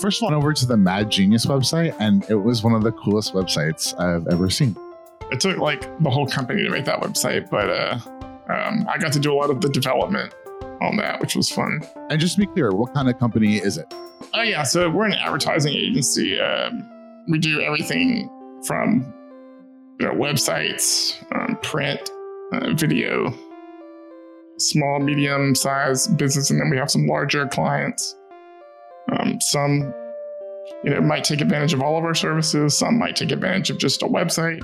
First of all, I went over to the Mad Genius website, and it was one of the coolest websites I've ever seen. It took like the whole company to make that website, but uh, um, I got to do a lot of the development on that, which was fun. And just to be clear, what kind of company is it? Oh yeah, so we're an advertising agency. Um, we do everything from you know, websites, um, print, uh, video, small, medium sized business, and then we have some larger clients. Some, you know, might take advantage of all of our services. Some might take advantage of just a website.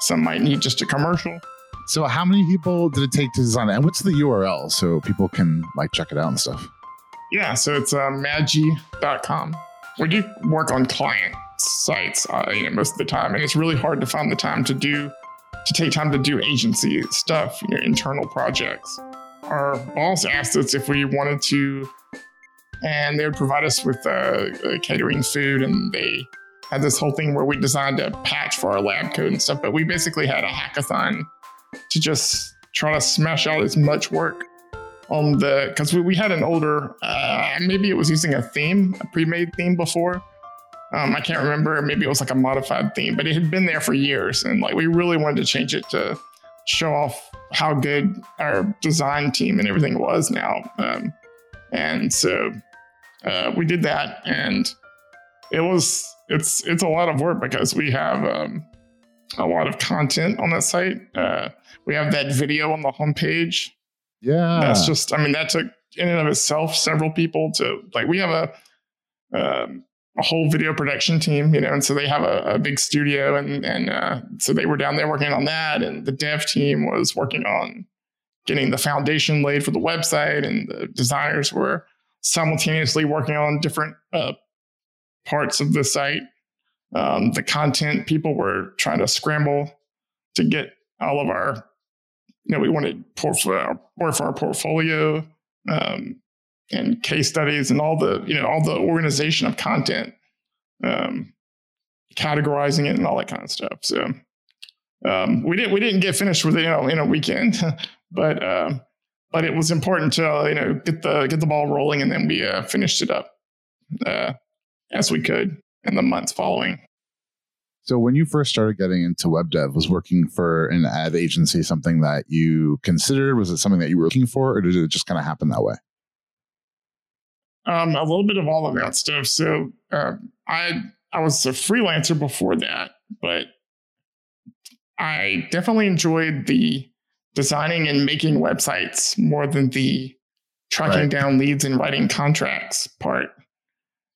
Some might need just a commercial. So, how many people did it take to design it? And what's the URL so people can like check it out and stuff? Yeah, so it's uh, madg.com. We do work on client sites, uh, you know, most of the time, and it's really hard to find the time to do to take time to do agency stuff, you know, internal projects. Our boss asked us if we wanted to, and they would provide us with uh, uh, catering food, and they had this whole thing where we designed a patch for our lab code and stuff. But we basically had a hackathon to just try to smash out as much work on the because we, we had an older uh, maybe it was using a theme a pre-made theme before um, i can't remember maybe it was like a modified theme but it had been there for years and like we really wanted to change it to show off how good our design team and everything was now um, and so uh, we did that and it was it's it's a lot of work because we have um, a lot of content on that site uh, we have that video on the homepage Yeah. that's just i mean that took in and of itself several people to like we have a um, a whole video production team you know and so they have a, a big studio and and uh, so they were down there working on that and the dev team was working on getting the foundation laid for the website and the designers were simultaneously working on different uh, parts of the site. Um, the content people were trying to scramble to get all of our you know we wanted portfolio more for our portfolio um, and case studies and all the you know all the organization of content um, categorizing it and all that kind of stuff. So um, we didn't we didn't get finished with it you know in a weekend but uh, but it was important to uh, you know get the get the ball rolling and then we uh, finished it up uh, as we could in the months following So when you first started getting into web dev, was working for an ad agency something that you considered? Was it something that you were looking for, or did it just kind of happen that way? Um, a little bit of all of that stuff. So uh, I I was a freelancer before that, but I definitely enjoyed the designing and making websites more than the tracking Right. down leads and writing contracts part.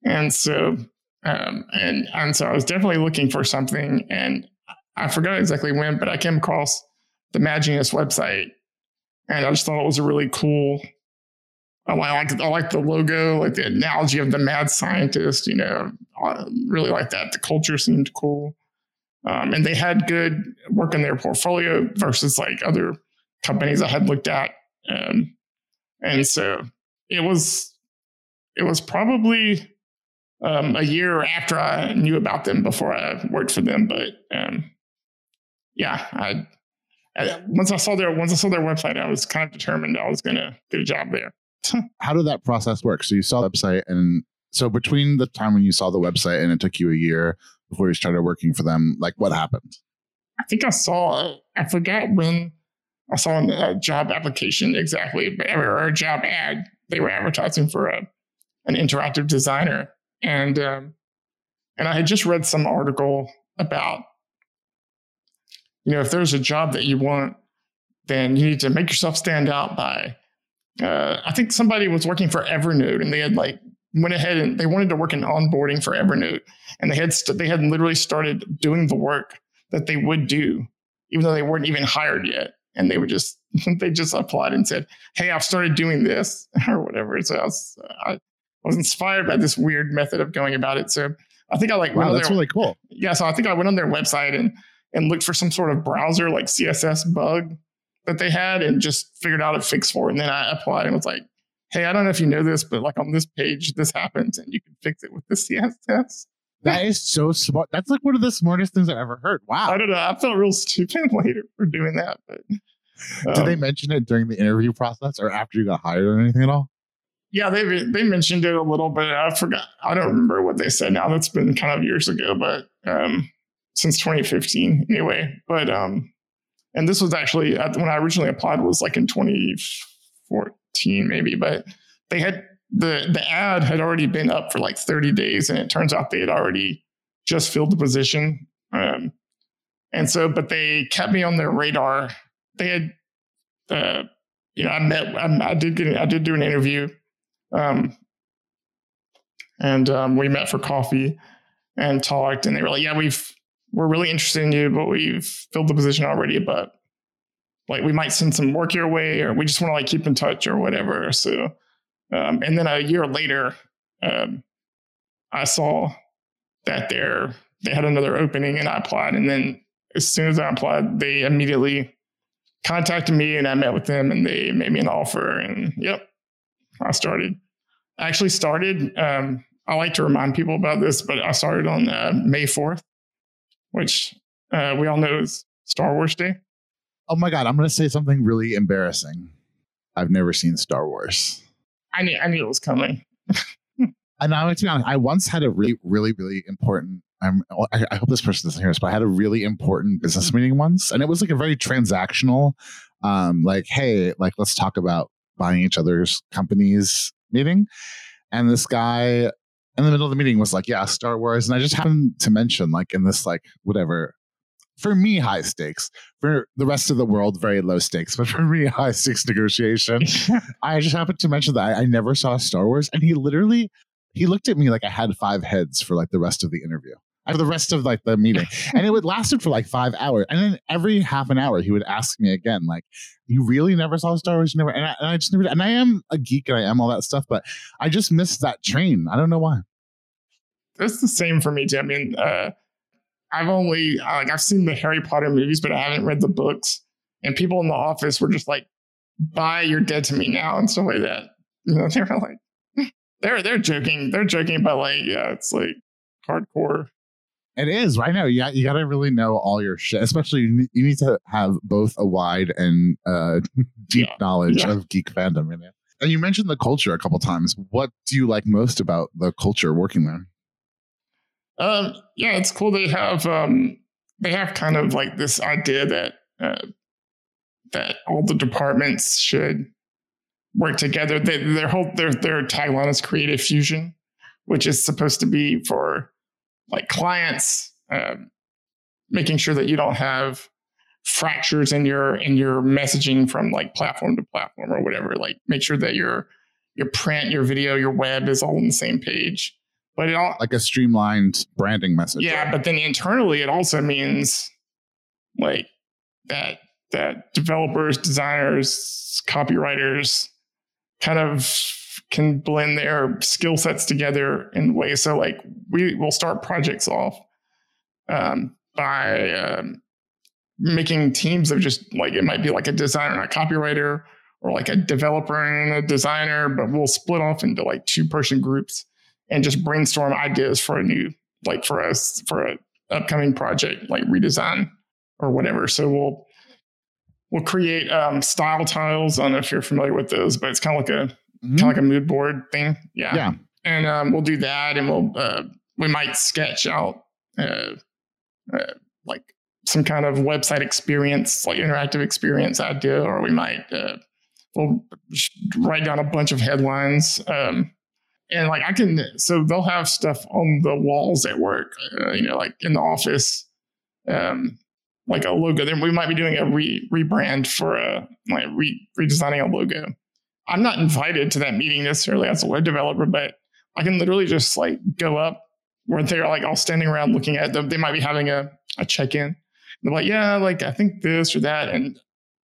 And so um, and and so I was definitely looking for something, and I forgot exactly when, but I came across the Mad Genius website, and I just thought it was a really cool I like I like the logo, like the analogy of the mad scientist. You know, I really like that. The culture seemed cool, um, and they had good work in their portfolio versus like other companies I had looked at. Um, and so it was it was probably um, a year after I knew about them before I worked for them. But um, yeah, I, I once I saw their once I saw their website, I was kind of determined I was going to get a job there. How did that process work? So you saw the website, and so between the time when you saw the website and it took you a year before you started working for them, like what happened? I think I saw, I forgot when I saw a job application exactly, but or a job ad. They were advertising for a, an interactive designer, and um, and I had just read some article about, you know, if there's a job that you want, then you need to make yourself stand out by. Uh, I think somebody was working for Evernote, and they had like went ahead and they wanted to work in onboarding for Evernote, and they had st- they had literally started doing the work that they would do, even though they weren't even hired yet. And they would just they just applied and said, "Hey, I've started doing this or whatever." So I was I was inspired by this weird method of going about it. So I think I like Wow, that's their, really cool. yeah. So I think I went on their website and and looked for some sort of browser like CSS bug that they had and just figured out a fix for it. And then I applied and was like, "Hey, I don't know if you know this, but like on this page, this happens, and you can fix it with the test. That is so smart. That's like one of the smartest things I've ever heard. Wow. I don't know. I felt real stupid later for doing that, but Did they um, mention it during the interview process or after you got hired or anything at all? yeah, they they mentioned it a little bit. I forgot. I don't remember what they said now. That's been kind of years ago, but um, since 2015 anyway. But um, and this was actually when I originally applied was like in 2014 maybe, but they had the the ad had already been up for like 30 days, and it turns out they had already just filled the position. Um, and so, but they kept me on their radar. They had, uh, you know, I met, I, I did get, I did do an interview um, and um, we met for coffee and talked, and they were like, "Yeah, we've we're really interested in you, but we've filled the position already, but like we might send some work your way, or we just want to like keep in touch or whatever." So, um, and then a year later, um, I saw that there they had another opening, and I applied, and then as soon as I applied, they immediately contacted me, and I met with them, and they made me an offer, and yep, I started. I actually started. Um, I like to remind people about this, but I started on uh, May fourth, which uh, we all know is Star Wars Day. Oh my god! I'm going to say something really embarrassing. I've never seen Star Wars. I knew. I knew it was coming. and I'm going to be honest, I once had a really, really, really important. I'm, I, I hope this person doesn't hear this, but I had a really important business meeting once, and it was like a very transactional, um, like, hey, like let's talk about buying each other's companies meeting. And this guy in the middle of the meeting was like, Yeah, Star Wars. And I just happened to mention, like, in this, like, whatever, for me, high stakes. For the rest of the world, very low stakes. But for me, high stakes negotiation. I just happened to mention that I, I never saw Star Wars. And he literally, he looked at me like I had five heads for like the rest of the interview for the rest of like the meeting. and it would lasted for like five hours. And then every half an hour he would ask me again, like, you really never saw Star Wars? You never and I, and I just never and I am a geek and I am all that stuff, but I just missed that train. I don't know why. It's the same for me too. I mean, uh, I've only like I've seen the Harry Potter movies, but I haven't read the books. And people in the office were just like, "Bye, you're dead to me now," and stuff like that. You know, they were like, they're they're joking. They're joking, but like, yeah, it's like hardcore it is. I know. Yeah, you got to really know all your shit. Especially, you need to have both a wide and uh, deep yeah. knowledge yeah. of geek fandom in it. And you mentioned the culture a couple times. What do you like most about the culture working there? Um, yeah, it's cool. They have um, they have kind of like this idea that uh, that all the departments should work together. They, their whole their their tagline is creative fusion, which is supposed to be for like clients, um, making sure that you don't have fractures in your in your messaging from like platform to platform or whatever. Like make sure that your your print, your video, your web is all on the same page. But it all like a streamlined branding message. Yeah, but then internally it also means like that that developers, designers, copywriters kind of can blend their skill sets together in ways. So like we will start projects off um, by um, making teams of just like it might be like a designer and a copywriter or like a developer and a designer, but we'll split off into like two person groups and just brainstorm ideas for a new like for us for an upcoming project like redesign or whatever. So we'll we'll create um, style tiles. I don't know if you're familiar with those, but it's kind of like a mm-hmm. kind of like a mood board thing. Yeah. Yeah. And um, we'll do that, and we'll uh, we might sketch out uh, uh, like some kind of website experience, like interactive experience idea, or we might uh, we'll write down a bunch of headlines. Um, and like I can, so they'll have stuff on the walls at work, uh, you know, like in the office, um, like a logo. Then we might be doing a re rebrand for a like re, redesigning a logo. I'm not invited to that meeting necessarily as a web developer, but I can literally just like go up where they're like all standing around looking at them. They might be having a, a check in. They're like, yeah, like I think this or that. And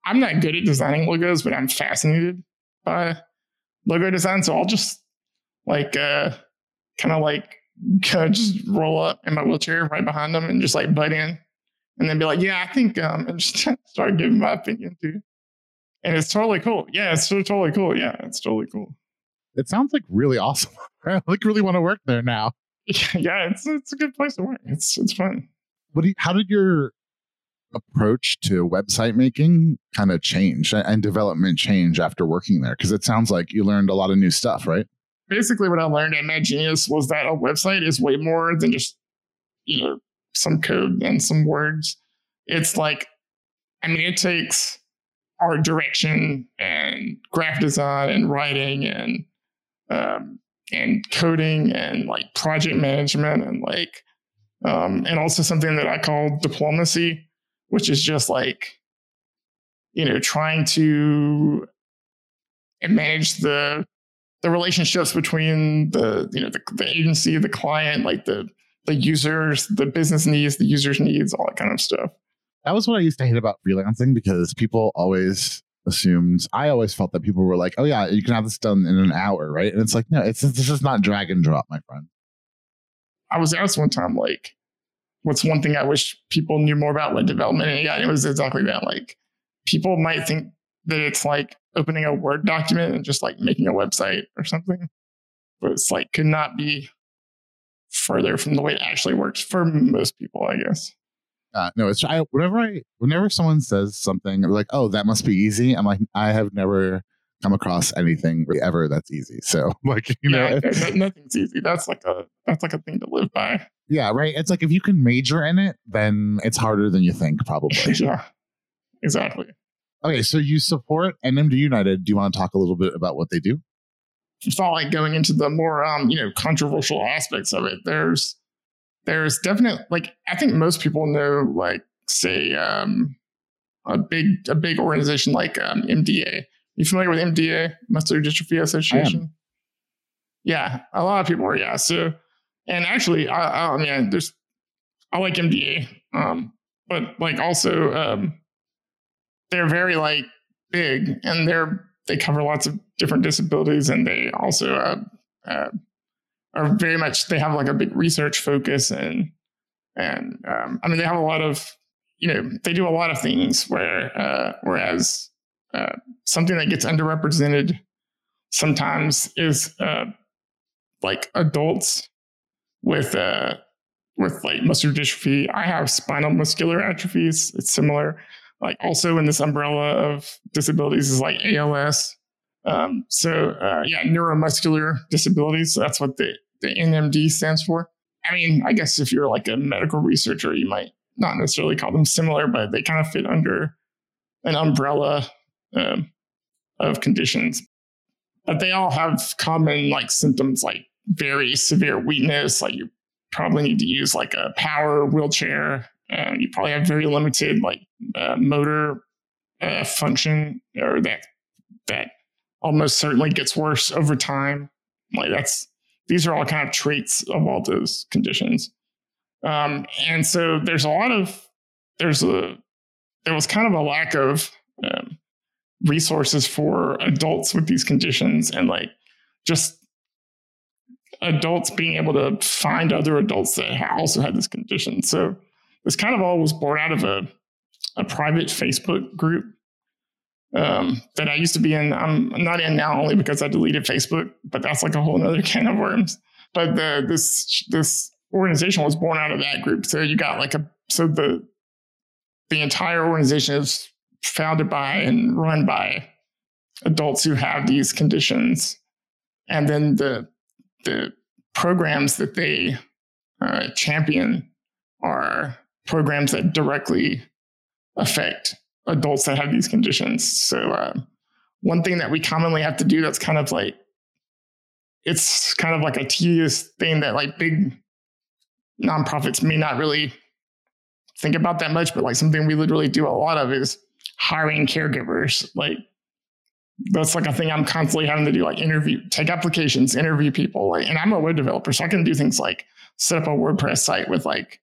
I'm not good at designing logos, but I'm fascinated by logo design. So I'll just like uh kind of like just roll up in my wheelchair right behind them and just like butt in and then be like, yeah, I think um and just start giving my opinion too and it's totally cool. Yeah, it's totally cool. Yeah, it's totally cool. It sounds like really awesome. I like really want to work there now. Yeah, it's it's a good place to work. It's it's fun. What do you, how did your approach to website making kind of change and development change after working there? Because it sounds like you learned a lot of new stuff, right? Basically, what I learned at Mad Genius was that a website is way more than just you know some code and some words. It's like, I mean, it takes art direction and graphic design and writing and um, and coding and like project management and like um, and also something that I call diplomacy, which is just like you know trying to manage the the relationships between the you know the, the agency, the client, like the the users, the business needs, the users needs, all that kind of stuff. That was what I used to hate about freelancing because people always assumed I always felt that people were like, "Oh yeah, you can have this done in an hour, right?" And it's like, no, it's this is not drag and drop, my friend. I was asked one time, like, what's one thing I wish people knew more about web development? And yeah, it was exactly that. Like, people might think that it's like opening a Word document and just like making a website or something, but it's like could not be further from the way it actually works for most people, I guess. Uh, no, it's I, whenever I whenever someone says something like, "Oh, that must be easy," I'm like, I have never come across anything ever that's easy. So, like, you yeah, know, nothing's easy. That's like a that's like a thing to live by. Yeah, right. It's like if you can major in it, then it's harder than you think, probably. yeah, exactly. Okay, so you support NMD United. Do you want to talk a little bit about what they do? It's not like going into the more um, you know controversial aspects of it. There's there's definitely like I think most people know like say um, a big a big organization like um, MDA. You familiar with MDA, Muscular Dystrophy Association? Yeah, a lot of people are. Yeah, so and actually, I, I mean, there's I like MDA, um, but like also um, they're very like big and they're they cover lots of different disabilities and they also uh, uh, are very much they have like a big research focus and and um, I mean they have a lot of you know they do a lot of things where uh, whereas uh, something that gets underrepresented sometimes is uh, like adults with uh, with like muscular dystrophy. I have spinal muscular atrophies. It's similar. Like also in this umbrella of disabilities is like ALS. Um, so uh, yeah, neuromuscular disabilities. So that's what the the NMD stands for. I mean, I guess if you're like a medical researcher, you might not necessarily call them similar, but they kind of fit under an umbrella um, of conditions. But they all have common like symptoms like very severe weakness, like you probably need to use like a power wheelchair. Uh, you probably have very limited like uh, motor uh, function, or that that almost certainly gets worse over time. Like that's these are all kind of traits of all those conditions. Um, and so there's a lot of there's a there was kind of a lack of um, resources for adults with these conditions and like just adults being able to find other adults that also had this condition. So this kind of all was born out of a a private Facebook group um, that I used to be in. I'm not in now only because I deleted Facebook, but that's like a whole other can of worms. But the this this organization was born out of that group. So you got like a so the the entire organization is founded by and run by adults who have these conditions, and then the the programs that they uh, champion are programs that directly affect adults that have these conditions. So, uh, one thing that we commonly have to do that's kind of like, it's kind of like a tedious thing that like big nonprofits may not really think about that much, but like something we literally do a lot of is hiring caregivers. Like, that's like a thing I'm constantly having to do, like interview, take applications, interview people. Like, and I'm a web developer, so I can do things like set up a WordPress site with like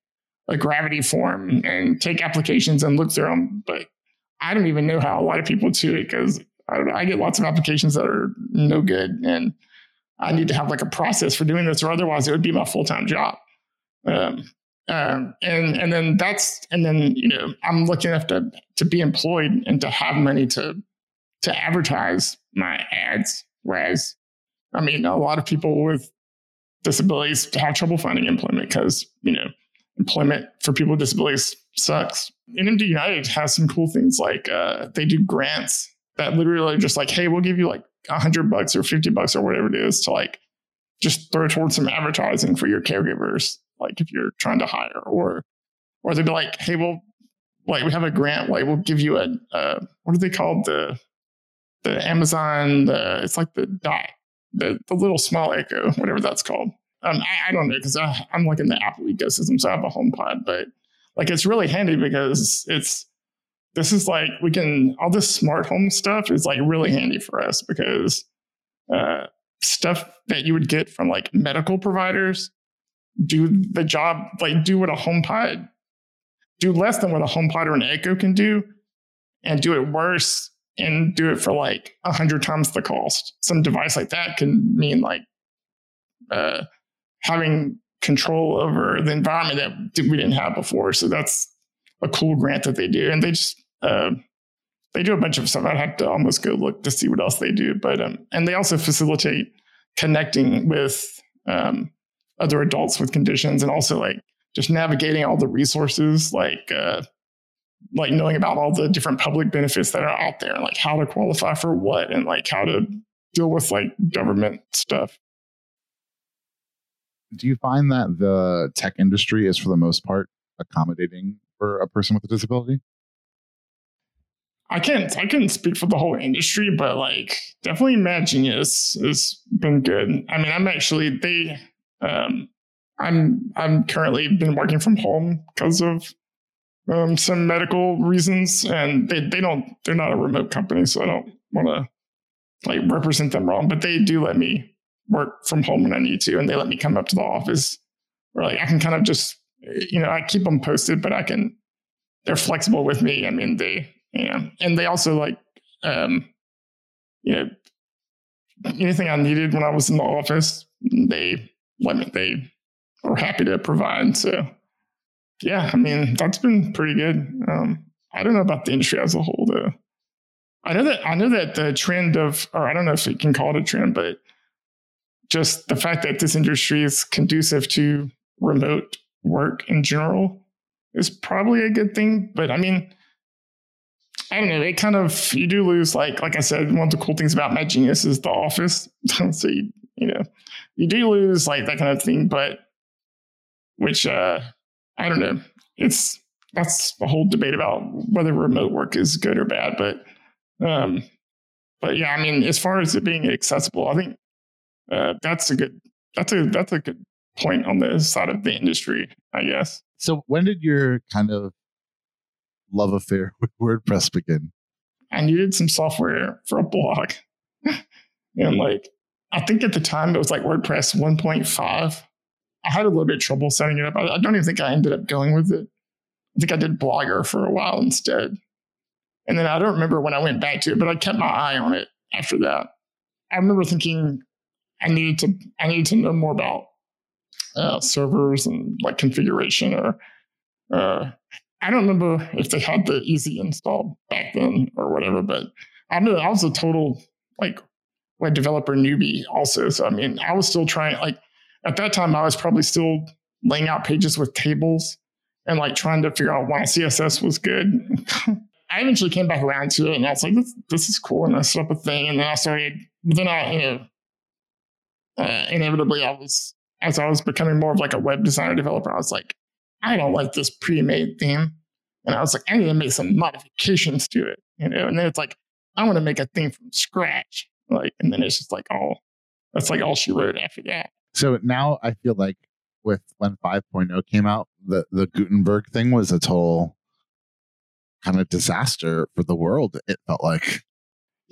a gravity form and take applications and look through them. But I don't even know how a lot of people do it because I, I get lots of applications that are no good, and I need to have like a process for doing this, or otherwise it would be my full time job. Um, um, and and then that's and then you know I'm lucky enough to to be employed and to have money to to advertise my ads. Whereas, I mean, a lot of people with disabilities have trouble finding employment because you know employment for people with disabilities sucks. NMD United has some cool things like uh, they do grants that literally are just like, hey, we'll give you like a hundred bucks or 50 bucks or whatever it is to like just throw towards some advertising for your caregivers. Like if you're trying to hire or, or they'd be like, hey, we'll like, we have a grant, like we'll give you a, uh, what are they called? The, the Amazon, the, it's like the dot, the, the little small echo, whatever that's called. Um, I, I don't know because I'm like in the Apple ecosystem, so I have a HomePod, but like it's really handy because it's this is like we can all this smart home stuff is like really handy for us because uh, stuff that you would get from like medical providers do the job like do what a HomePod do less than what a HomePod or an Echo can do, and do it worse and do it for like a hundred times the cost. Some device like that can mean like uh, having control over the environment that we didn't have before. So that's a cool grant that they do, and they just uh, they do a bunch of stuff. I'd have to almost go look to see what else they do, but um, and they also facilitate connecting with um, other adults with conditions, and also like just navigating all the resources, like uh, like knowing about all the different public benefits that are out there, like how to qualify for what, and like how to deal with like government stuff do you find that the tech industry is for the most part accommodating for a person with a disability? I can't I couldn't speak for the whole industry, but like definitely Mad Genius has been good. I mean, I'm actually they um I'm I'm currently been working from home because of um some medical reasons and they they don't they're not a remote company, so I don't want to like represent them wrong, but they do let me work from home when I need to, and they let me come up to the office. Or like I can kind of just, you know, I keep them posted, but I can. They're flexible with me. I mean, they, you know, and they also like, um, you know, anything I needed when I was in the office, they let me. They were happy to provide. So, yeah, I mean, that's been pretty good. Um, I don't know about the industry as a whole, though. I know that I know that the trend of, or I don't know if you can call it a trend, but just the fact that this industry is conducive to remote work in general is probably a good thing. But I mean, I don't know. It kind of you do lose like like I said, one of the cool things about Mad Genius is the office. so you you know you do lose like that kind of thing, but which uh I don't know. It's that's a whole debate about whether remote work is good or bad. But um but yeah, I mean, as far as it being accessible, I think uh, that's a good that's a that's a good point on the side of the industry, I guess. So when did your kind of love affair with WordPress begin? I needed some software for a blog. and like I think at the time it was like WordPress 1.5. I had a little bit of trouble setting it up. I, I don't even think I ended up going with it. I think I did Blogger for a while instead. And then I don't remember when I went back to it, but I kept my eye on it after that. I remember thinking I needed to I needed to know more about uh, servers and like configuration or uh, I don't remember if they had the easy install back then or whatever, but I I was a total like web developer newbie also. So I mean, I was still trying like at that time I was probably still laying out pages with tables and like trying to figure out why CSS was good. I eventually came back around to it and I was like, this, this is cool. And I set up a thing and then I started, then I, you know, uh, inevitably I was as I was becoming more of like a web designer developer, I was like, I don't like this pre-made theme. And I was like, I need to make some modifications to it, you know. And then it's like, I want to make a thing from scratch, like, and then it's just like all that's like all she wrote after that. So now I feel like with when 5.0 came out, the the Gutenberg thing was a total kind of disaster for the world. It felt like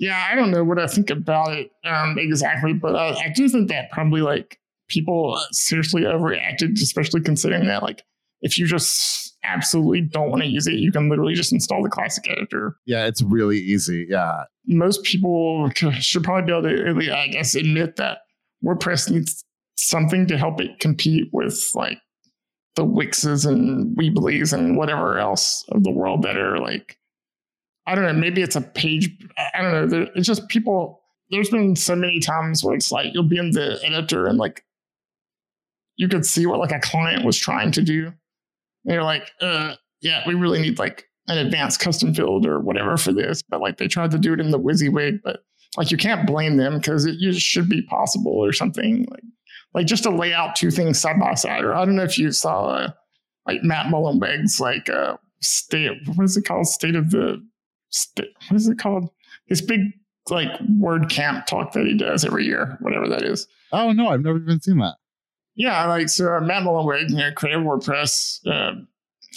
yeah, I don't know what I think about it um, exactly, but I, I do think that probably like people seriously overreacted, especially considering that like if you just absolutely don't want to use it, you can literally just install the classic editor. Yeah, it's really easy. Yeah. Most people should probably be able to, I guess, admit that WordPress needs something to help it compete with like the Wixes and Weebly's and whatever else of the world that are like I don't know, maybe it's a page. I don't know. It's just people. There's been so many times where it's like you'll be in the editor and like you could see what like a client was trying to do, And you're like, uh, yeah, we really need like an advanced custom field or whatever for this. But like they tried to do it in the WYSIWYG, but like you can't blame them because it should be possible or something. Like like just to lay out two things side by side. Or I don't know if you saw uh, like Matt Mullenweg's like uh state what is it called? State of the what is it called? His big like WordCamp talk that he does every year, whatever that is. Oh no, I've never even seen that. Yeah, like so uh, Matt Mullenweg, you know, creator of WordPress, uh,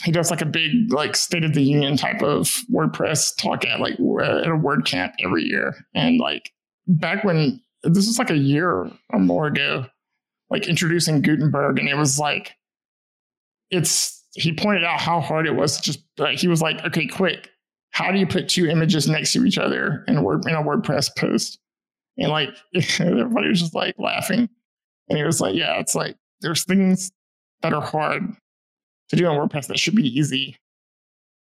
he does like a big like state of the union type of WordPress talk at like at a WordCamp every year. And like back when this was like a year or more ago, like introducing Gutenberg, and it was like it's he pointed out how hard it was. Just like he was like, okay, quick, how do you put two images next to each other in a word in a WordPress post? And like everybody was just like laughing. And he was like, yeah, it's like there's things that are hard to do on WordPress that should be easy.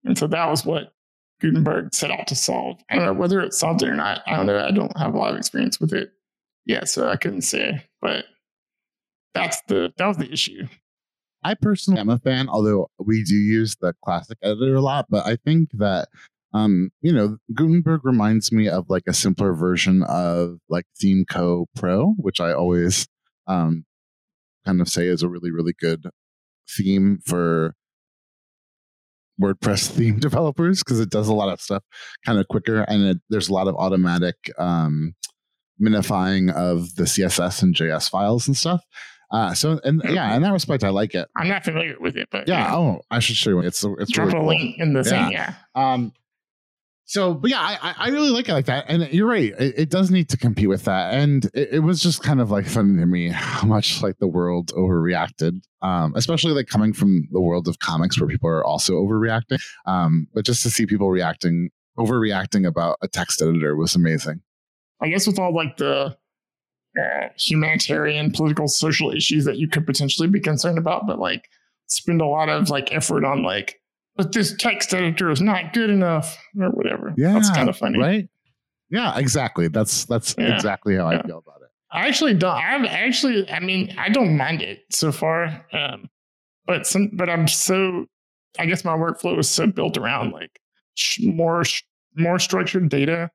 And so that was what Gutenberg set out to solve. I don't know whether it solved it or not. I don't know. I don't have a lot of experience with it yet, so I couldn't say. But that's the that was the issue. I personally am a fan, although we do use the classic editor a lot. But I think that um, you know, Gutenberg reminds me of like a simpler version of like ThemeCo Pro, which I always um kind of say is a really, really good theme for WordPress theme developers because it does a lot of stuff kind of quicker and it, there's a lot of automatic um, minifying of the CSS and JS files and stuff. Uh, so and yeah, in that respect, I like it. I'm not familiar with it, but yeah. yeah. Oh, I should show you. It's it's drop really a cool. link in the thing. Yeah. Um, so, but yeah, I, I really like it like that. And you're right. It, it does need to compete with that. And it, it, was just kind of like funny to me how much like the world overreacted, um, especially like coming from the world of comics where people are also overreacting. Um, but just to see people reacting, overreacting about a text editor was amazing. I guess with all like the uh, humanitarian, political, social issues that you could potentially be concerned about, but like spend a lot of like effort on like but this text editor is not good enough or whatever. Yeah, that's kind of funny, right? Yeah, exactly. That's that's yeah. exactly how yeah. I feel about it. I actually don't. I've actually. I mean, I don't mind it so far. Um, but some. But I'm so. I guess my workflow is so built around like sh- more sh- more structured data,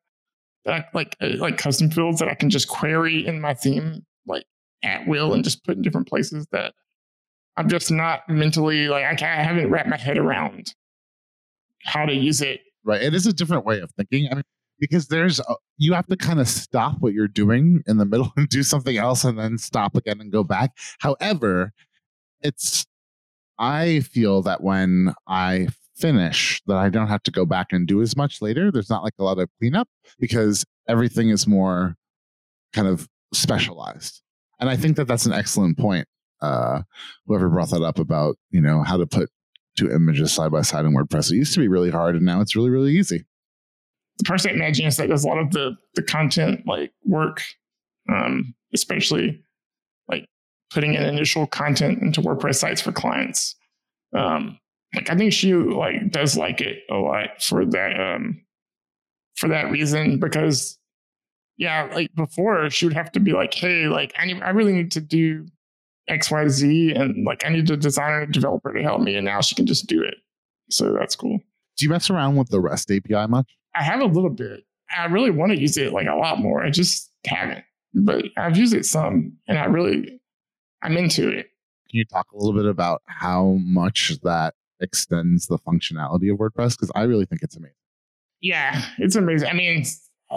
that I, like uh, like custom fields that I can just query in my theme like at will and just put in different places that I'm just not mentally like I, can't. I haven't wrapped my head around how to use it. Right. It is a different way of thinking. I mean, because there's a, you have to kind of stop what you're doing in the middle and do something else and then stop again and go back. However, it's I feel that when I finish that I don't have to go back and do as much later. There's not like a lot of cleanup because everything is more kind of specialized. And I think that that's an excellent point uh, whoever brought that up about you know how to put two images side by side in WordPress. It used to be really hard, and now it's really really easy. The person at Mad that does a lot of the the content like work, um, especially like putting in initial content into WordPress sites for clients. Um, like I think she like does like it a lot for that um, for that reason because yeah, like before she would have to be like, hey, like I need, I really need to do XYZ and like I need a designer and a developer to help me. And now she can just do it. So that's cool. Do you mess around with the REST API much? I have a little bit. I really want to use it like a lot more. I just haven't. But I've used it some and I really I'm into it. Can you talk a little bit about how much that extends the functionality of WordPress? Because I really think it's amazing. Yeah, it's amazing. I mean,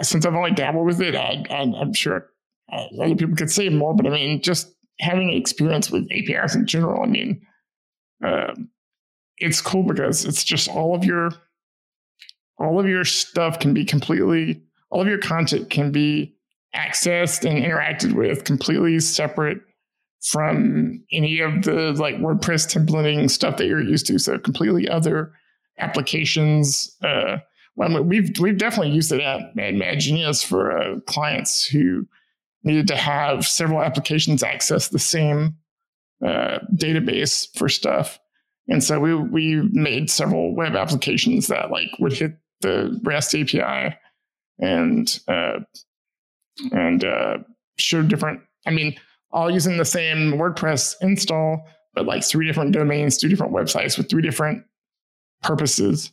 since I've only dabbled with it, I, am sure uh, other people could say more, but I mean, just having experience with APIs in general, I mean, uh, it's cool because it's just all of your all of your stuff can be completely all of your content can be accessed and interacted with completely separate from any of the like WordPress templating stuff that you're used to. So completely other applications. Uh, well, we've we've definitely used it at Mad, Genius for uh, clients who needed to have several applications access the same uh, database for stuff. And so we we made several web applications that like would hit the REST API and uh, and uh, show different. I mean, all using the same WordPress install, but like three different domains, two different websites with three different purposes,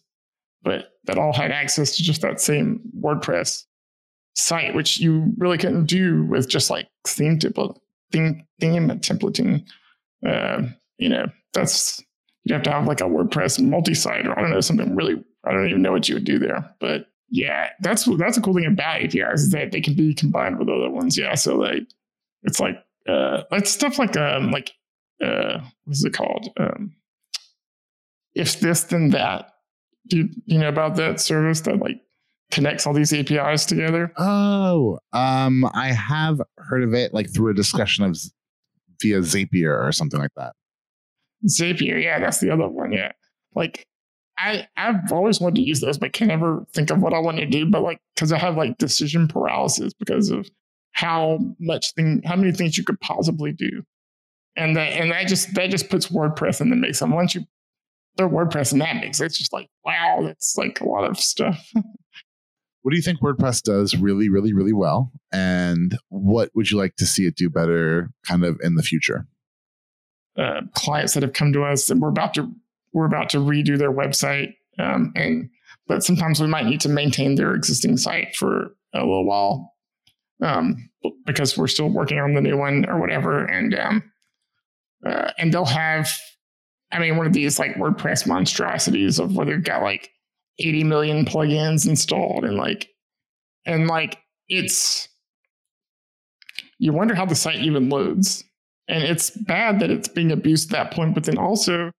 but that all had access to just that same WordPress site, which you really couldn't do with just like theme template, theme, theme templating. Uh, you know, that's you'd have to have like a WordPress multi-site or I don't know something really. I don't even know what you would do there, but yeah, that's that's a cool thing about APIs is that they can be combined with other ones. Yeah, so like it's like uh, it's stuff like um like uh what's it called um if this then that. Do you, you know about that service that like connects all these APIs together? Oh, um, I have heard of it like through a discussion of via Zapier or something like that. Zapier, yeah, that's the other one. Yeah, like I I've always wanted to use those, but can never think of what I want to do. But like, because I have like decision paralysis because of how much thing, how many things you could possibly do, and that and that just that just puts WordPress in the mix. And once you throw WordPress in that mix, it's just like wow, that's like a lot of stuff. what do you think WordPress does really, really, really well, and what would you like to see it do better, kind of in the future? Uh, clients that have come to us and we're about to we're about to redo their website. Um, and but sometimes we might need to maintain their existing site for a little while um, because we're still working on the new one or whatever. And um, uh, and they'll have, I mean, one of these like WordPress monstrosities of where they've got like 80 million plugins installed and like and like it's you wonder how the site even loads. And it's bad that it's being abused at that point, but then also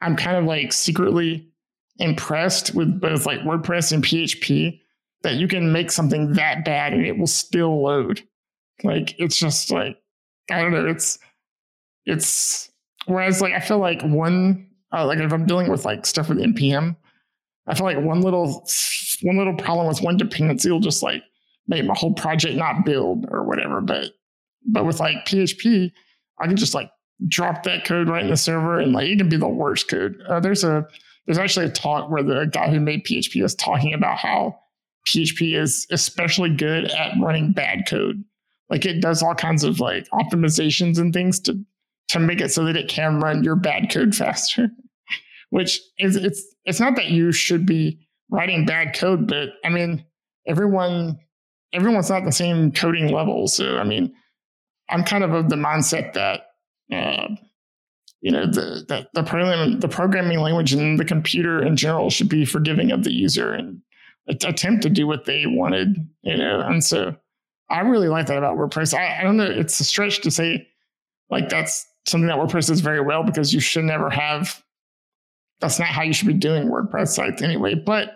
I'm kind of like secretly impressed with both like WordPress and PHP that you can make something that bad and it will still load. Like it's just like I don't know. It's it's whereas like I feel like one uh, like if I'm dealing with like stuff with npm, I feel like one little one little problem with one dependency will just like make my whole project not build or whatever. But but with like PHP, I can just like drop that code right in the server and like it can be the worst code. Uh, there's a there's actually a talk where the guy who made PHP is talking about how PHP is especially good at running bad code. Like it does all kinds of like optimizations and things to to make it so that it can run your bad code faster. Which is it's it's not that you should be writing bad code, but I mean everyone everyone's not the same coding level. So I mean, I'm kind of of the mindset that uh, you know the, the the program the programming language and the computer in general should be forgiving of the user and attempt to do what they wanted you know and so i really like that about wordpress I, I don't know it's a stretch to say like that's something that wordpress does very well because you should never have that's not how you should be doing wordpress sites anyway but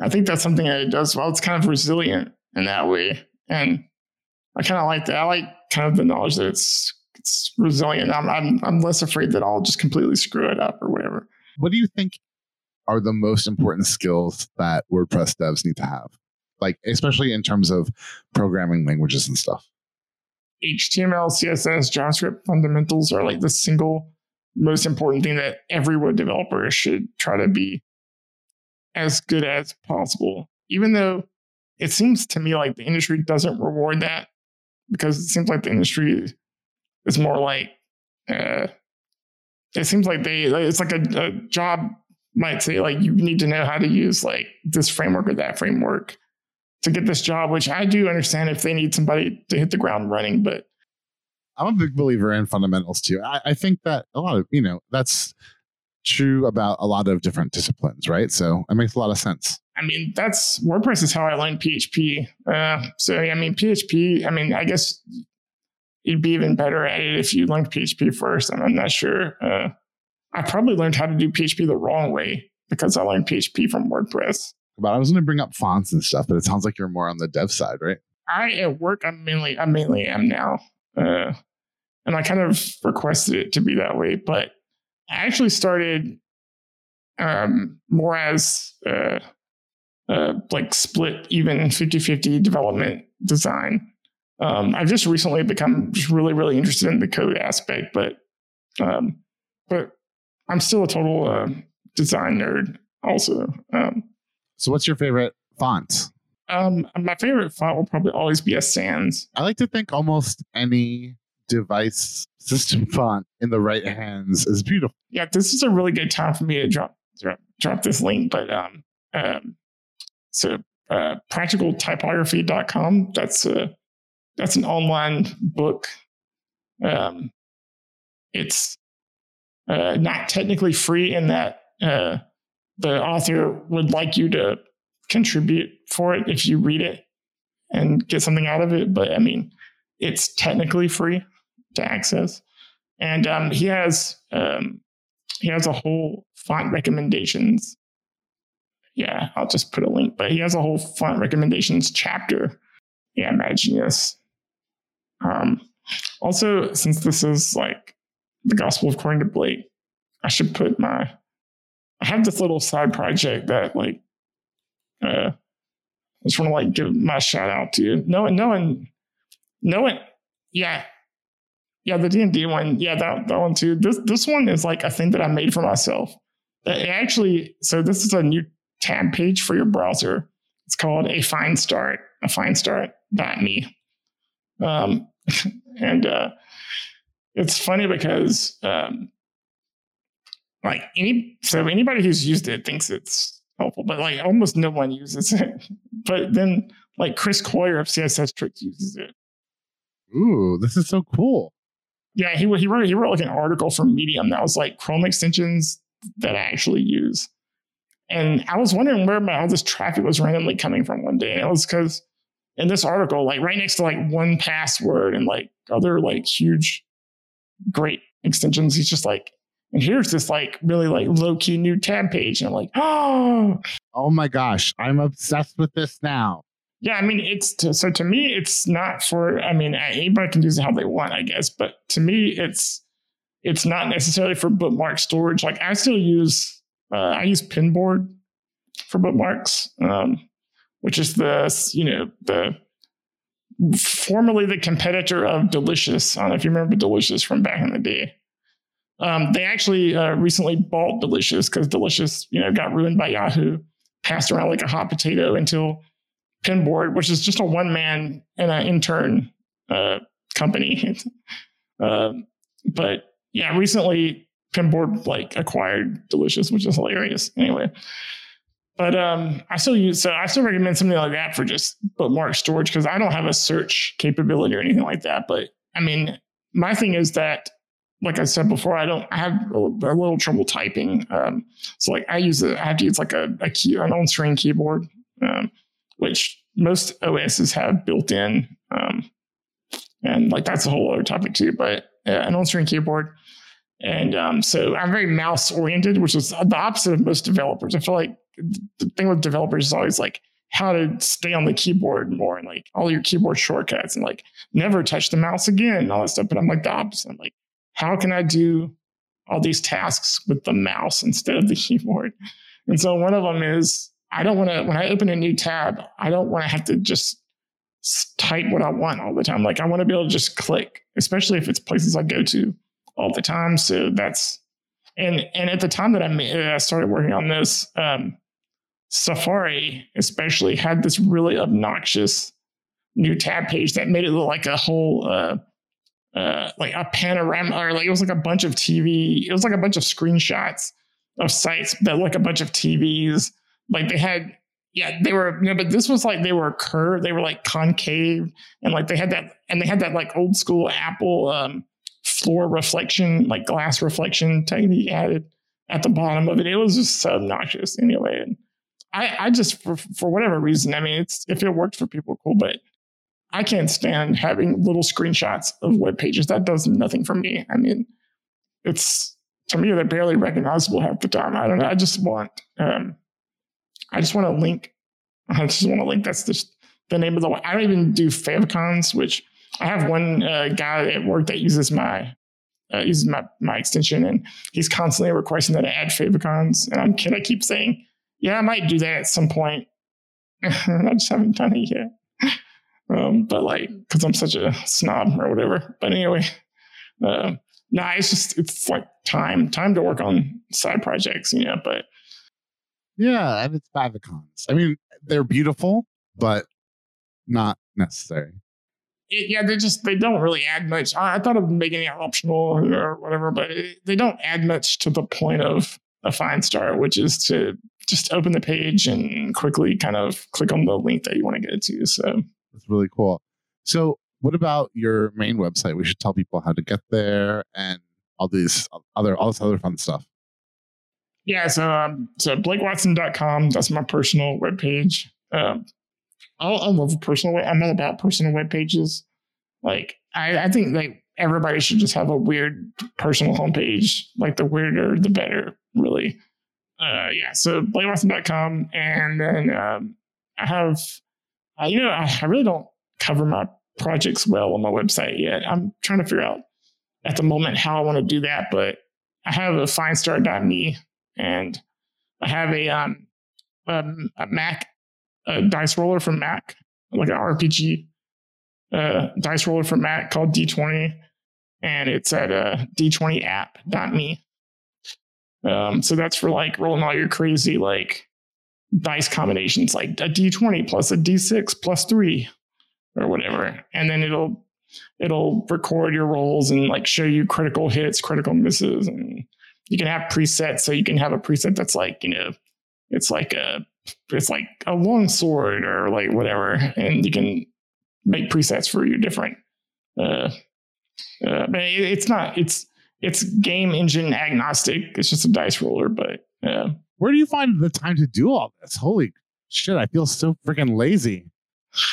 i think that's something that it does well it's kind of resilient in that way and i kind of like that i like kind of the knowledge that it's it's resilient. I'm, I'm I'm less afraid that I'll just completely screw it up or whatever. What do you think are the most important skills that WordPress devs need to have? Like especially in terms of programming languages and stuff. HTML, CSS, JavaScript fundamentals are like the single most important thing that every web developer should try to be as good as possible. Even though it seems to me like the industry doesn't reward that because it seems like the industry is more like uh, it seems like they it's like a, a job might say like you need to know how to use like this framework or that framework to get this job, which I do understand if they need somebody to hit the ground running, but I'm a big believer in fundamentals too. I, I, think that a lot of, you know, that's true about a lot of different disciplines, right? So it makes a lot of sense. I mean, that's WordPress is how I learned PHP. Uh, so, I mean, PHP, I mean, I guess you'd be even better at it if you learned PHP first. And I'm not sure. Uh, I probably learned how to do PHP the wrong way because I learned PHP from WordPress. But I was going to bring up fonts and stuff, but it sounds like you're more on the dev side, right? I at work, I'm mainly, I mainly am now, uh, and I kind of requested it to be that way. But I actually started um, more as uh, uh, like split, even 50-50 development design um, I've just recently become just really, really interested in the code aspect, but um, but I'm still a total uh, design nerd also. Um, so, what's your favorite font? Um, my favorite font will probably always be a Sans. I like to think almost any device system font in the right hands is beautiful. Yeah, this is a really good time for me to drop drop, drop this link. But um, um so uh, practicaltypography.com. That's a that's an online book. Um, it's uh, not technically free in that uh, the author would like you to contribute for it if you read it and get something out of it. But I mean, it's technically free to access, and um, he has um, he has a whole font recommendations. Yeah, I'll just put a link, but he has a whole font recommendations chapter. Yeah, Imagineus. Um, also, since this is like the Gospel according to Blake, I should put my. I have this little side project that like, uh, I just want to like give my shout out to. You. No one, no one, no one. Yeah, yeah, the D and D one. Yeah, that that one too. This this one is like a thing that I made for myself. It actually, so this is a new tab page for your browser. It's called a fine start, a fine start.me. Um, and uh, it's funny because um, like any so anybody who's used it thinks it's helpful, but like almost no one uses it. but then like Chris Coyier of CSS Tricks uses it. Ooh, this is so cool. Yeah, he he wrote he wrote like an article for Medium that was like Chrome extensions that I actually use. And I was wondering where my, all this traffic was randomly coming from one day. And it was because in this article, like right next to like 1Password and like other like huge, great extensions, he's just like, and here's this like really like low key new tab page. And I'm like, oh, oh my gosh, I'm obsessed with this now. Yeah, I mean, it's to, so to me, it's not for. I mean, anybody can use it how they want, I guess. But to me, it's it's not necessarily for bookmark storage. Like I still use uh, I use Pinboard for bookmarks. Um, which is the you know the formerly the competitor of Delicious. I don't know if you remember Delicious from back in the day. Um, they actually uh, recently bought Delicious because Delicious, you know, got ruined by Yahoo, passed around like a hot potato until Pinboard, which is just a one man and an intern uh, company. uh, but yeah, recently Pinboard like acquired Delicious, which is hilarious. Anyway, but um, I still use so I still recommend something like that for just bookmark storage because I don't have a search capability or anything like that. But I mean, my thing is that, like I said before, I don't I have a, little trouble typing. Um, so like I use a, I have to use like a, a key an on screen keyboard, um, which most OSs have built in. Um, and like that's a whole other topic too. But uh, an on screen keyboard. And um, so I'm very mouse oriented, which is the opposite of most developers. I feel like the thing with developers is always like how to stay on the keyboard more and like all your keyboard shortcuts and like never touch the mouse again and all that stuff. But I'm like the opposite. I'm like, how can I do all these tasks with the mouse instead of the keyboard? And so one of them is I don't want to, when I open a new tab, I don't want to have to just type what I want all the time. Like I want to be able to just click, especially if it's places I go to all the time. So that's, and, and at the time that I, I started working on this, um, Safari, especially, had this really obnoxious new tab page that made it look like a whole, uh, uh, like a panorama, or like it was like a bunch of TV. It was like a bunch of screenshots of sites that like a bunch of TVs. Like they had, yeah, they were. No, but this was like they were curved. They were like concave, and like they had that, and they had that like old school Apple um, floor reflection, like glass reflection technique added at the bottom of it. It was just so obnoxious anyway. And I, I just for, for whatever reason, I mean, it's if it worked for people, cool. But I can't stand having little screenshots of web pages. That does nothing for me. I mean, it's to me they're barely recognizable half the time. I don't know. I just want um, I just want to link. I just want to link. That's just the name of the. I don't even do favicons, which I have one uh, guy at work that uses my uh, uses my my extension, and he's constantly requesting that I add favicons, and I'm can I keep saying yeah, I might do that at some point. I just haven't done it yet. Um, but like, because I'm such a snob or whatever. But anyway, uh, nah, it's just it's like time, time to work on side projects, you know. But yeah, and it's favicons. I mean, they're beautiful, but not necessary. it, yeah, they just they don't really add much. I, I thought of making it optional or whatever, but it, they don't add much to the point of a Fine Start, which is to just open the page and quickly kind of click on the link that you want to get to. So that's really cool. So, what about your main website? We should tell people how to get there and all these other all this other fun stuff. Yeah, so um, so blakewatson.com, that's my personal webpage. Um, I, I love personal. I'm not about personal web pages. Like I, I think like everybody should just have a weird personal homepage. Like the weirder, the better. Really. Uh, yeah. So blakewatson.com, and then um, I have. Uh, you know, I, I really don't cover my projects well on my website yet. I'm trying to figure out at the moment how I want to do that, but I have a finestart.me and I have a um, um a Mac a dice roller from Mac, like an RPG uh, dice roller from Mac called D20, and it's at uh, d20app.me. Um, so that's for like rolling all your crazy like dice combinations, like a D20 plus a D6 plus three or whatever, and then it'll it'll record your rolls and like show you critical hits, critical misses, and you can have presets. So you can have a preset that's like you know, it's like a it's like a long sword or like whatever, and you can make presets for your different. Uh, uh, but it's not. It's it's game engine agnostic. It's just a dice roller. But uh, where do you find the time to do all this? Holy shit! I feel so freaking lazy.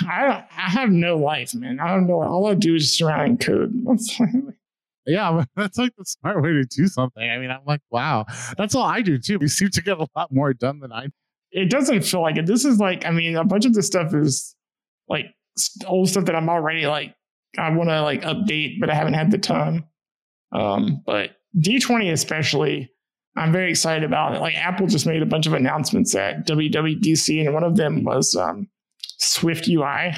I I have no life, man. I don't know. All I do is just around and code. yeah, that's like the smart way to do something. I mean, I'm like, wow, that's all I do too. We seem to get a lot more done than I it doesn't feel like it. This is like, I mean, a bunch of this stuff is like old stuff that I'm already like, I want to like update, but I haven't had the time. Um, but D20 especially, I'm very excited about it. Like Apple just made a bunch of announcements at WWDC, and one of them was um, Swift UI.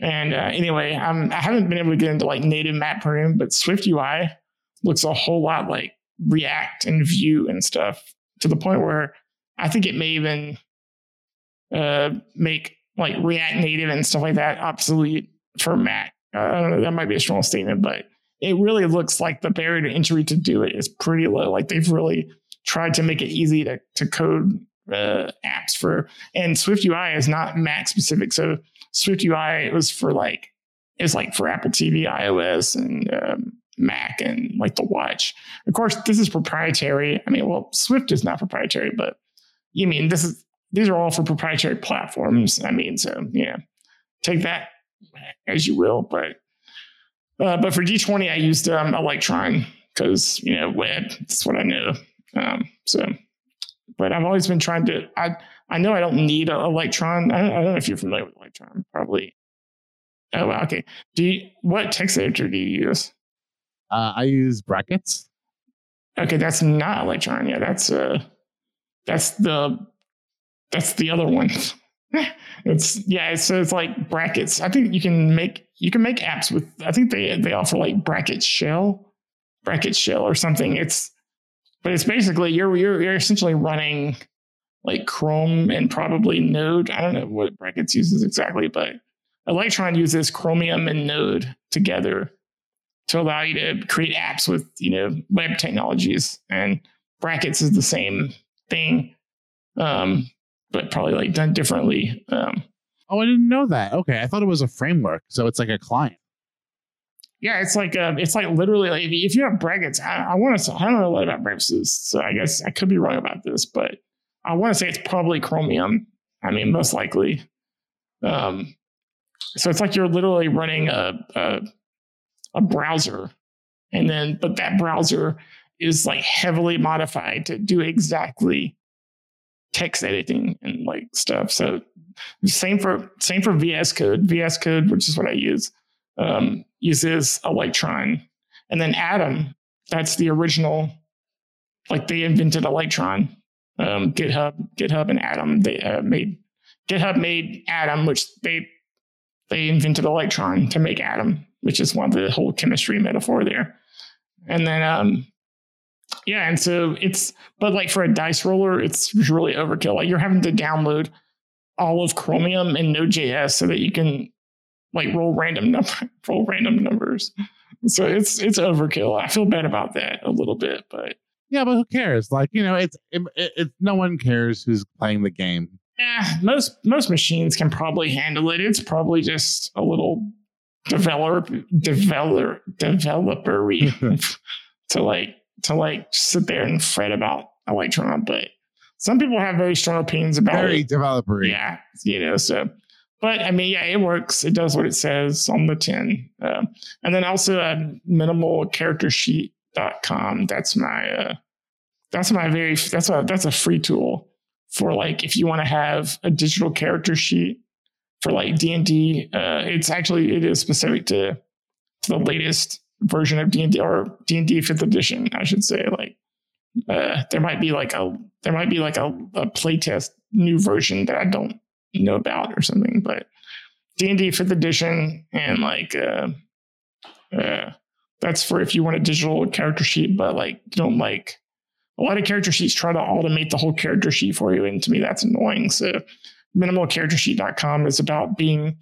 And uh, anyway, I'm, I haven't been able to get into like native map program, but Swift UI looks a whole lot like React and Vue and stuff to the point where I think it may even uh, make like React Native and stuff like that obsolete for Mac. Uh, I don't know. That might be a strong statement, but it really looks like the barrier to entry to do it is pretty low. Like they've really tried to make it easy to to code uh, apps for. And Swift UI is not Mac specific, so Swift UI was for like it's like for Apple TV, iOS, and um, Mac, and like the Watch. Of course, this is proprietary. I mean, well, Swift is not proprietary, but you mean this is these are all for proprietary platforms. I mean, so yeah, take that as you will. But uh, but for D20, I used um, Electron because you know web. That's what I knew. Um, so, but I've always been trying to. I I know I don't need an Electron. I don't, I don't know if you're familiar with Electron. Probably. Oh, okay. Do you, what text editor do you use? Uh, I use brackets. Okay, that's not Electron. Yeah, that's uh that's the that's the other one. it's yeah, so it's like brackets. I think you can make you can make apps with I think they they offer like bracket shell, bracket shell or something. It's but it's basically you're you're you're essentially running like Chrome and probably Node. I don't know what brackets uses exactly, but Electron uses Chromium and Node together to allow you to create apps with you know web technologies and brackets is the same thing, um, but probably like done differently. Um, oh, I didn't know that. Okay, I thought it was a framework, so it's like a client. Yeah, it's like um, it's like literally like if you have brackets, I, I want to. I don't know a lot about brackets, so I guess I could be wrong about this, but I want to say it's probably Chromium. I mean, most likely. Um, so it's like you're literally running a, a a browser, and then but that browser is like heavily modified to do exactly text editing and like stuff. So same for same for VS Code. VS Code, which is what I use, um, uses Electron, and then Atom. That's the original. Like they invented Electron. Um, GitHub, GitHub, and Atom. They uh, made GitHub made Atom, which they they invented Electron to make Atom, which is one of the whole chemistry metaphor there. And then um, yeah, and so it's but like for a dice roller, it's really overkill. Like you're having to download all of Chromium and Node.js so that you can like roll random number, roll random numbers. So it's it's overkill. I feel bad about that a little bit, but yeah, but who cares? Like you know, it's it, it, no one cares who's playing the game. Yeah, most most machines can probably handle it. It's probably just a little developer developer developery to like to like sit there and fret about Electron, but some people have very strong opinions about very it. developery. Yeah, you know, so but I mean, yeah, it works. It does what it says on the tin. Uh, and then also uh, minimalcharactersheet.com. That's my uh, that's my very that's a that's a free tool for like if you want to have a digital character sheet for like D and D. Uh, it's actually it is specific to to the latest version of D and D or D and D fifth edition, I should say. Like uh, there might be like a there might be like a, a playtest new version that I don't know about or something. But D and D fifth edition and like uh, uh, that's for if you want a digital character sheet, but like you don't like a lot of character sheets try to automate the whole character sheet for you, and to me that's annoying. So minimalcharactersheet.com is about being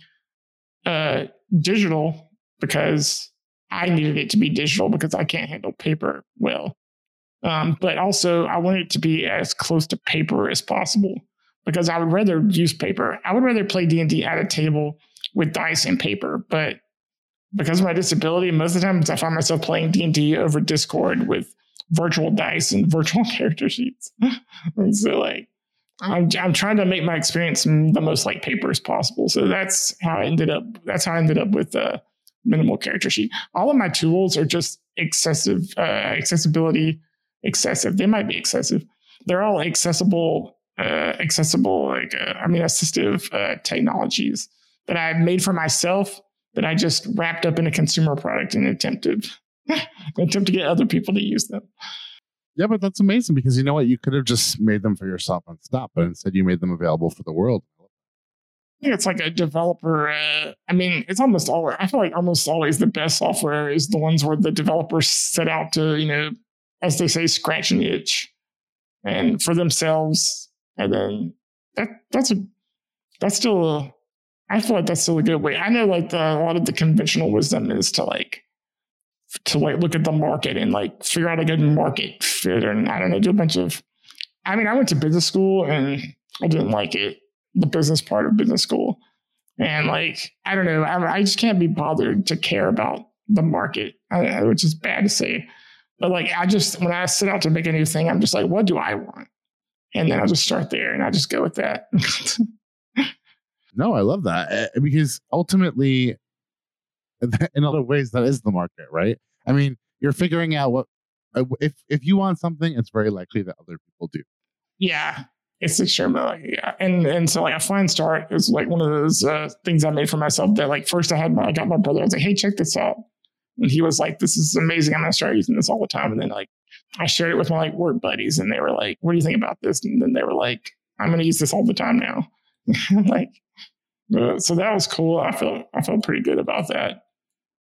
uh, digital because I needed it to be digital because I can't handle paper well. Um, but also, I want it to be as close to paper as possible because I would rather use paper. I would rather play D and D at a table with dice and paper. But because of my disability, most of the times I find myself playing D and D over Discord with virtual dice and virtual character sheets. and so, like, I'm, I'm trying to make my experience the most like paper as possible. So that's how I ended up. That's how I ended up with the minimal character sheet. All of my tools are just excessive uh, accessibility. Excessive. They might be excessive. They're all accessible uh, accessible, like uh, I mean, assistive uh, technologies that I've made for myself that I just wrapped up in a consumer product and attempted attempt to get other people to use them. Yeah, but that's amazing because you know what? You could have just made them for yourself and stop, but instead you made them available for the world. Think it's like a developer. Uh, I mean, it's almost always. I feel like almost always the best software is the ones where the developers set out to, you know, as they say, scratch an itch, and for themselves and then that that's a that's still a, I feel like that's still a good way. I know like the, a lot of the conventional wisdom is to like to like look at the market and like figure out a good market fit and I don't know, do a bunch of I mean, I went to business school and I didn't like it, the business part of business school. And like, I don't know, I, I just can't be bothered to care about the market, which is bad to say. But like, I just, when I set out to make a new thing, I'm just like, what do I want? and then I'll just start there and I'll just go with that. no, I love that eh, because ultimately, in other ways, that is the market, right? I mean, you're figuring out what uh, if if you want something, it's very likely that other people do. Yeah, it's extremely like and and so like a fine start is like one of those uh, things I made for myself. That like first I had my I got my brother. I was like, hey, check this out, and he was like, this is amazing. I'm gonna start using this all the time. And then like I shared it with my like work buddies, and they were like, "What do you think about this?" And then they were like, "I'm to use this all the time now." like, uh, so that was cool. I felt I felt pretty good about that.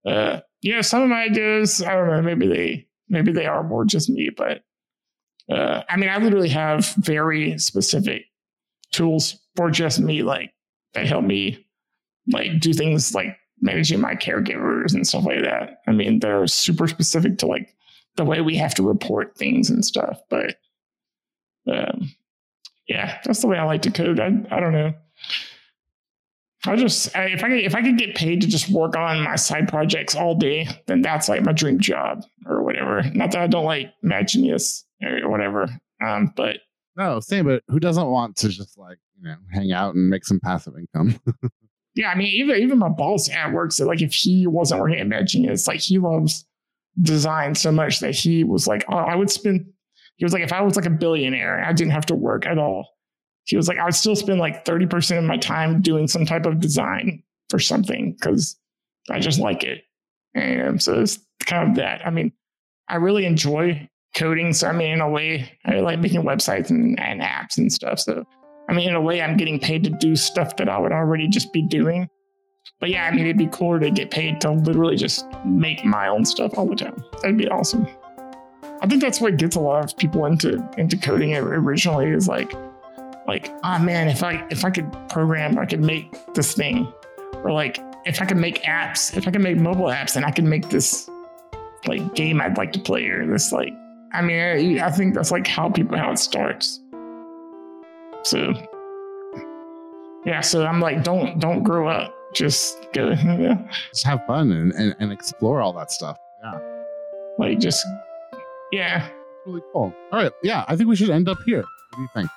Uh, yeah, some of my ideas, I don't know, maybe they maybe they are more just me, but uh, I mean, I literally have very specific tools for just me, like that help me like do things like managing my caregivers and stuff like that. I mean, they're super specific to like the way we have to report things and stuff. But um, yeah, that's the way I like to code. I I don't know. I just I, if I could if I could get paid to just work on my side projects all day, then that's like my dream job or whatever. Not that I don't like Mad Genius or whatever. Um, but no, same. But who doesn't want to just like you know hang out and make some passive income? yeah, I mean, even even my boss at work said like if he wasn't working at Mad Genius, like he loves design so much that he was like, oh, I would spend, he was like, if I was like a billionaire, I didn't have to work at all. He was like, I would still spend like 30% of my time doing some type of design for something because I just like it. And so it's kind of that. I mean, I really enjoy coding. So, I mean, in a way, I like making websites and, and apps and stuff. So, I mean, in a way, I'm getting paid to do stuff that I would already just be doing. But yeah, I mean, it'd be cooler to get paid to literally just make my own stuff all the time. That'd be awesome. I think that's what gets a lot of people into into coding originally is like, like, ah oh man, if I if I could program, I could make this thing, or like if I can make apps, if I can make mobile apps, then I can make this like game I'd like to play or this like. I mean, I, I think that's like how people how it starts. So yeah, so I'm like, don't don't grow up. Just go, yeah. Just have fun and, and, and explore all that stuff. Yeah. like just yeah. Really cool. All right. Yeah. I think we should end up here. What do you think?